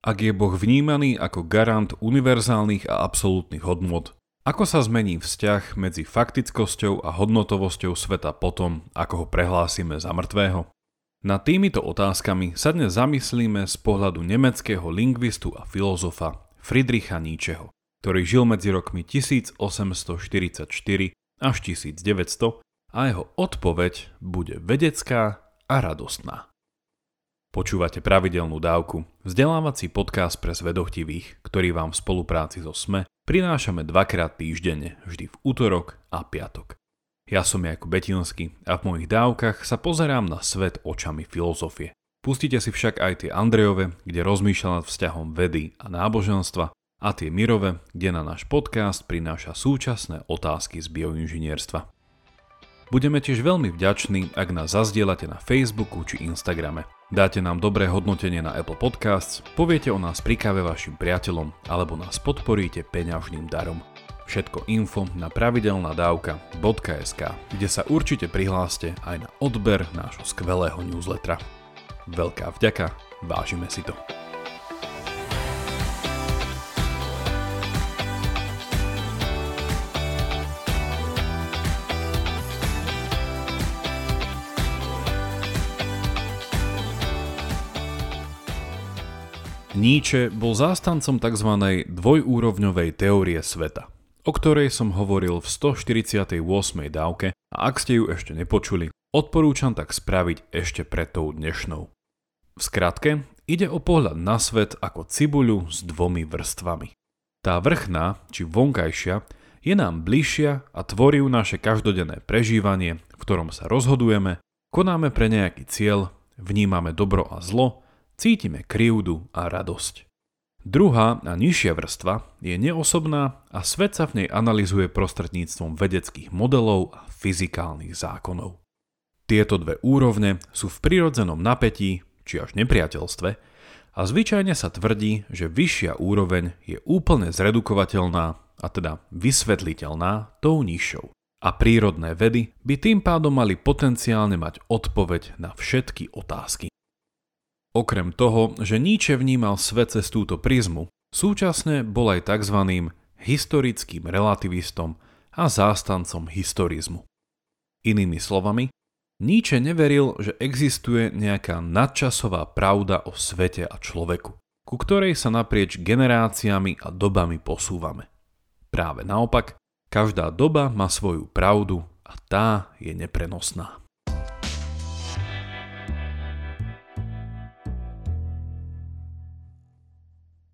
Ak je Boh vnímaný ako garant univerzálnych a absolútnych hodnôt, ako sa zmení vzťah medzi faktickosťou a hodnotovosťou sveta potom, ako ho prehlásime za mŕtvého? Na týmito otázkami sa dnes zamyslíme z pohľadu nemeckého lingvistu a filozofa Friedricha Nietzscheho, ktorý žil medzi rokmi 1844 až 1900 a jeho odpoveď bude vedecká a radostná. Počúvate pravidelnú dávku, vzdelávací podcast pre zvedochtivých, ktorý vám v spolupráci so SME prinášame dvakrát týždenne, vždy v útorok a piatok. Ja som Jakub Betinský a v mojich dávkach sa pozerám na svet očami filozofie. Pustite si však aj tie Andrejove, kde rozmýšľa nad vzťahom vedy a náboženstva a tie Mirove, kde na náš podcast prináša súčasné otázky z bioinžinierstva. Budeme tiež veľmi vďační, ak nás zazdielate na Facebooku či Instagrame. Dáte nám dobré hodnotenie na Apple Podcasts, poviete o nás pri káve vašim priateľom alebo nás podporíte peňažným darom. Všetko info na pravidelnadavka.sk, kde sa určite prihláste aj na odber nášho skvelého newslettera. Veľká vďaka, vážime si to. Nietzsche bol zástancom tzv. dvojúrovňovej teórie sveta, o ktorej som hovoril v 148. dávke a ak ste ju ešte nepočuli, odporúčam tak spraviť ešte pred tou dnešnou. V skratke, ide o pohľad na svet ako cibuľu s dvomi vrstvami. Tá vrchná, či vonkajšia, je nám bližšia a tvorí naše každodenné prežívanie, v ktorom sa rozhodujeme, konáme pre nejaký cieľ, vnímame dobro a zlo, cítime krivdu a radosť. Druhá a nižšia vrstva je neosobná a svet sa v nej analizuje prostredníctvom vedeckých modelov a fyzikálnych zákonov. Tieto dve úrovne sú v prirodzenom napätí, či až nepriateľstve, a zvyčajne sa tvrdí, že vyššia úroveň je úplne zredukovateľná, a teda vysvetliteľná tou nižšou. A prírodné vedy by tým pádom mali potenciálne mať odpoveď na všetky otázky. Okrem toho, že Nietzsche vnímal svet cez túto prizmu, súčasne bol aj tzv. historickým relativistom a zástancom historizmu. Inými slovami, Nietzsche neveril, že existuje nejaká nadčasová pravda o svete a človeku, ku ktorej sa naprieč generáciami a dobami posúvame. Práve naopak, každá doba má svoju pravdu a tá je neprenosná.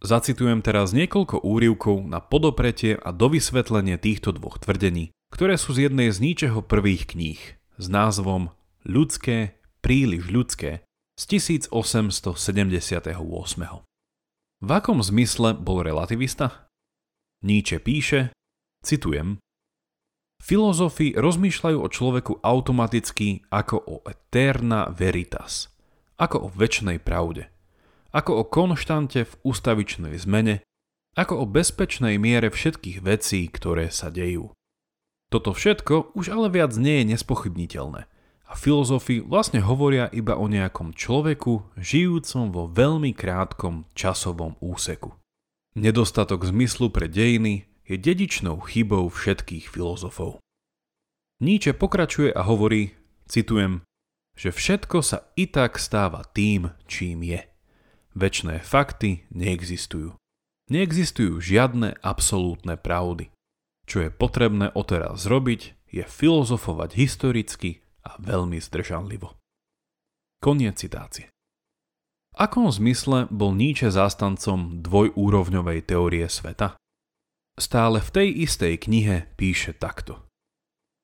Zacitujem teraz niekoľko úrivkov na podopretie a dovysvetlenie týchto dvoch tvrdení, ktoré sú z jednej z ničeho prvých kníh s názvom Ľudské, príliš ľudské z 1878. V akom zmysle bol relativista? Nietzsche píše, citujem, Filozofi rozmýšľajú o človeku automaticky ako o eterna veritas, ako o väčšnej pravde – ako o konštante v ústavičnej zmene, ako o bezpečnej miere všetkých vecí, ktoré sa dejú. Toto všetko už ale viac nie je nespochybniteľné a filozofi vlastne hovoria iba o nejakom človeku žijúcom vo veľmi krátkom časovom úseku. Nedostatok zmyslu pre dejiny je dedičnou chybou všetkých filozofov. Nietzsche pokračuje a hovorí, citujem, že všetko sa i tak stáva tým, čím je. Večné fakty neexistujú. Neexistujú žiadne absolútne pravdy. Čo je potrebné odteraz zrobiť, je filozofovať historicky a veľmi zdržanlivo. Koniec citácie. V akom zmysle bol Nietzsche zástancom dvojúrovňovej teórie sveta? Stále v tej istej knihe píše takto.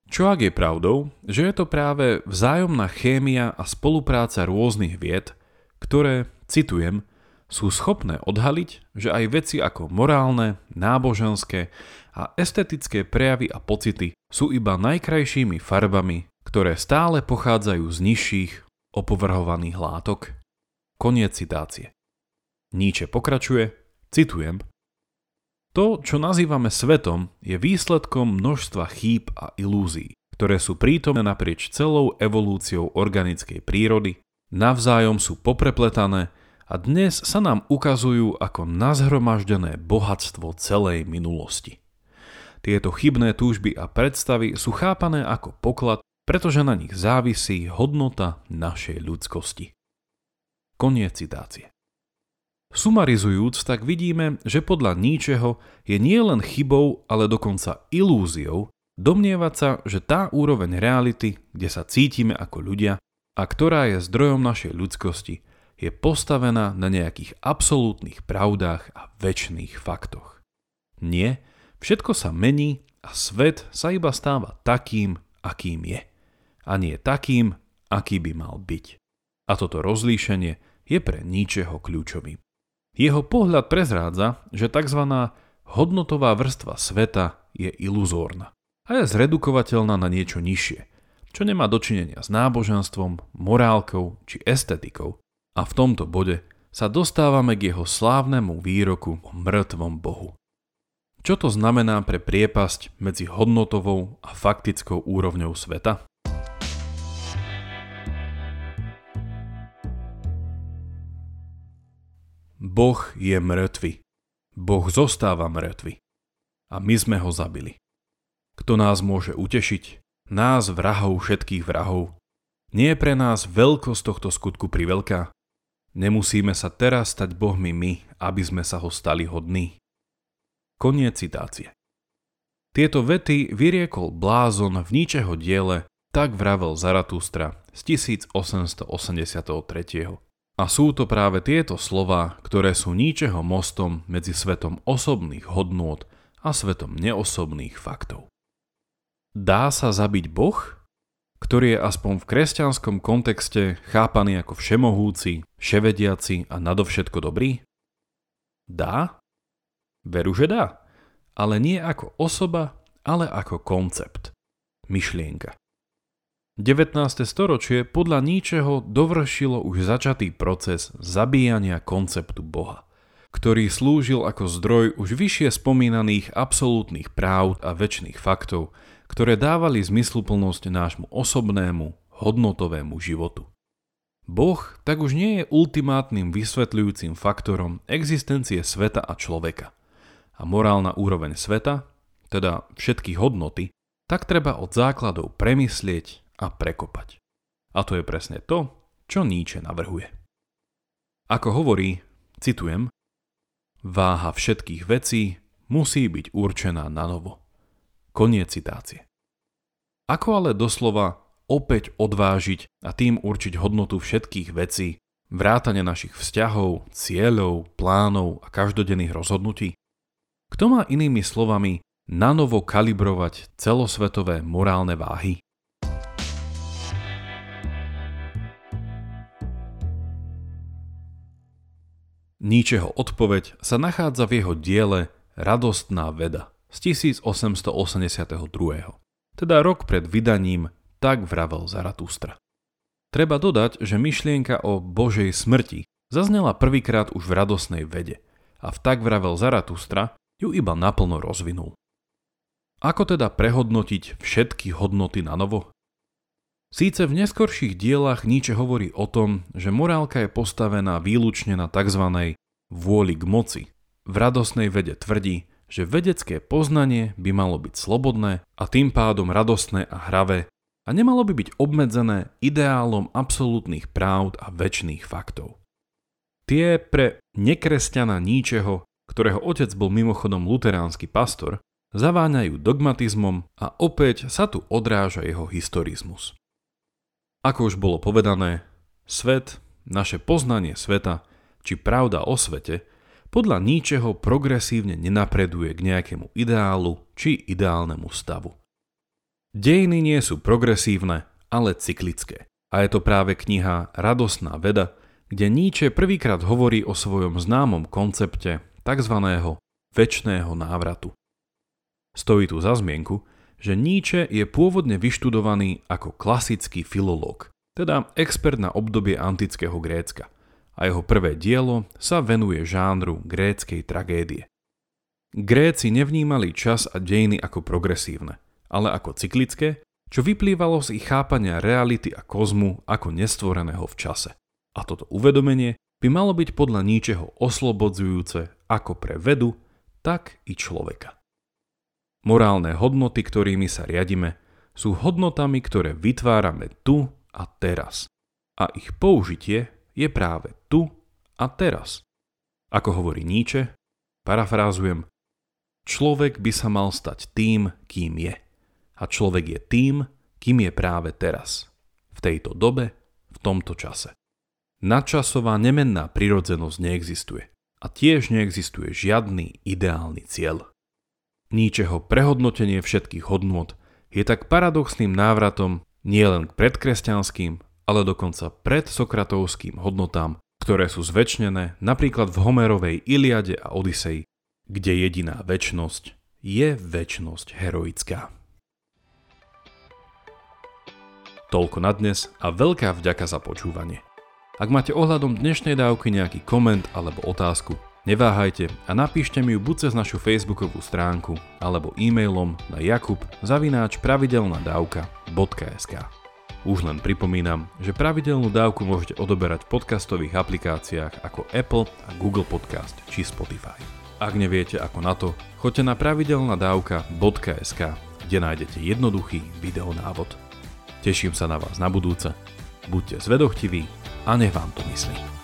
Čo ak je pravdou, že je to práve vzájomná chémia a spolupráca rôznych vied, ktoré, citujem, sú schopné odhaliť, že aj veci ako morálne, náboženské a estetické prejavy a pocity sú iba najkrajšími farbami, ktoré stále pochádzajú z nižších, opovrhovaných látok. Koniec citácie. Nietzsche pokračuje, citujem, To, čo nazývame svetom, je výsledkom množstva chýb a ilúzií, ktoré sú prítomné naprieč celou evolúciou organickej prírody, navzájom sú poprepletané a dnes sa nám ukazujú ako nazhromaždené bohatstvo celej minulosti. Tieto chybné túžby a predstavy sú chápané ako poklad, pretože na nich závisí hodnota našej ľudskosti. Koniec citácie. Sumarizujúc, tak vidíme, že podľa ničeho je nielen chybou, ale dokonca ilúziou domnievať sa, že tá úroveň reality, kde sa cítime ako ľudia a ktorá je zdrojom našej ľudskosti, je postavená na nejakých absolútnych pravdách a väčšných faktoch. Nie, všetko sa mení a svet sa iba stáva takým, akým je. A nie takým, aký by mal byť. A toto rozlíšenie je pre ničeho kľúčovým. Jeho pohľad prezrádza, že tzv. hodnotová vrstva sveta je iluzórna a je zredukovateľná na niečo nižšie, čo nemá dočinenia s náboženstvom, morálkou či estetikou. A v tomto bode sa dostávame k jeho slávnemu výroku o mŕtvom Bohu. Čo to znamená pre priepasť medzi hodnotovou a faktickou úrovňou sveta? Boh je mŕtvy. Boh zostáva mŕtvy. A my sme ho zabili. Kto nás môže utešiť? Nás vrahov všetkých vrahov. Nie je pre nás veľkosť tohto skutku priveľká? Nemusíme sa teraz stať bohmi my, aby sme sa ho stali hodní. Koniec citácie. Tieto vety vyriekol blázon v ničeho diele, tak vravel Zaratustra z 1883. A sú to práve tieto slova, ktoré sú ničeho mostom medzi svetom osobných hodnôt a svetom neosobných faktov. Dá sa zabiť Boh, ktorý je aspoň v kresťanskom kontexte chápaný ako všemohúci, vševediaci a nadovšetko dobrý? Dá? Veru, že dá. Ale nie ako osoba, ale ako koncept. Myšlienka. 19. storočie podľa ničeho dovršilo už začatý proces zabíjania konceptu Boha, ktorý slúžil ako zdroj už vyššie spomínaných absolútnych práv a väčšných faktov, ktoré dávali zmysluplnosť nášmu osobnému, hodnotovému životu. Boh tak už nie je ultimátnym vysvetľujúcim faktorom existencie sveta a človeka. A morálna úroveň sveta, teda všetky hodnoty, tak treba od základov premyslieť a prekopať. A to je presne to, čo Nietzsche navrhuje. Ako hovorí, citujem, váha všetkých vecí musí byť určená na novo. Koniec citácie. Ako ale doslova opäť odvážiť a tým určiť hodnotu všetkých vecí, vrátane našich vzťahov, cieľov, plánov a každodenných rozhodnutí? Kto má inými slovami na novo kalibrovať celosvetové morálne váhy? Níčeho odpoveď sa nachádza v jeho diele Radostná veda z 1882, teda rok pred vydaním Tak vravel Zaratustra. Treba dodať, že myšlienka o Božej smrti zaznela prvýkrát už v radosnej vede a v Tak vravel Zaratustra ju iba naplno rozvinul. Ako teda prehodnotiť všetky hodnoty na novo? Síce v neskorších dielach Nietzsche hovorí o tom, že morálka je postavená výlučne na tzv. vôli k moci. V radosnej vede tvrdí, že vedecké poznanie by malo byť slobodné a tým pádom radostné a hravé a nemalo by byť obmedzené ideálom absolútnych práv a väčšných faktov. Tie pre nekresťana Níčeho, ktorého otec bol mimochodom luteránsky pastor, zaváňajú dogmatizmom a opäť sa tu odráža jeho historizmus. Ako už bolo povedané, svet, naše poznanie sveta, či pravda o svete, podľa ničeho progresívne nenapreduje k nejakému ideálu či ideálnemu stavu. Dejiny nie sú progresívne, ale cyklické. A je to práve kniha Radosná veda, kde Nietzsche prvýkrát hovorí o svojom známom koncepte tzv. väčšného návratu. Stojí tu za zmienku, že Nietzsche je pôvodne vyštudovaný ako klasický filológ, teda expert na obdobie antického Grécka a jeho prvé dielo sa venuje žánru gréckej tragédie. Gréci nevnímali čas a dejiny ako progresívne, ale ako cyklické, čo vyplývalo z ich chápania reality a kozmu ako nestvoreného v čase. A toto uvedomenie by malo byť podľa ničeho oslobodzujúce ako pre vedu, tak i človeka. Morálne hodnoty, ktorými sa riadime, sú hodnotami, ktoré vytvárame tu a teraz. A ich použitie je práve tu a teraz. Ako hovorí Nietzsche, parafrázujem, človek by sa mal stať tým, kým je. A človek je tým, kým je práve teraz. V tejto dobe, v tomto čase. Nadčasová nemenná prirodzenosť neexistuje a tiež neexistuje žiadny ideálny cieľ. Níčeho prehodnotenie všetkých hodnôt je tak paradoxným návratom nielen k predkresťanským, ale dokonca predsokratovským hodnotám, ktoré sú zväčšnené napríklad v Homerovej Iliade a Odisei, kde jediná väčnosť je väčnosť heroická. Toľko na dnes a veľká vďaka za počúvanie. Ak máte ohľadom dnešnej dávky nejaký koment alebo otázku, neváhajte a napíšte mi ju buď cez našu facebookovú stránku alebo e-mailom na jakub zavináč pravidelnadavka.sk Už len pripomínam, že pravidelnú dávku môžete odoberať v podcastových aplikáciách ako Apple a Google Podcast či Spotify. Ak neviete ako na to, choďte na pravidelnadavka.sk, kde nájdete jednoduchý videonávod. Teším sa na vás na budúce. Buďte zvedochtiví a nech vám to myslí.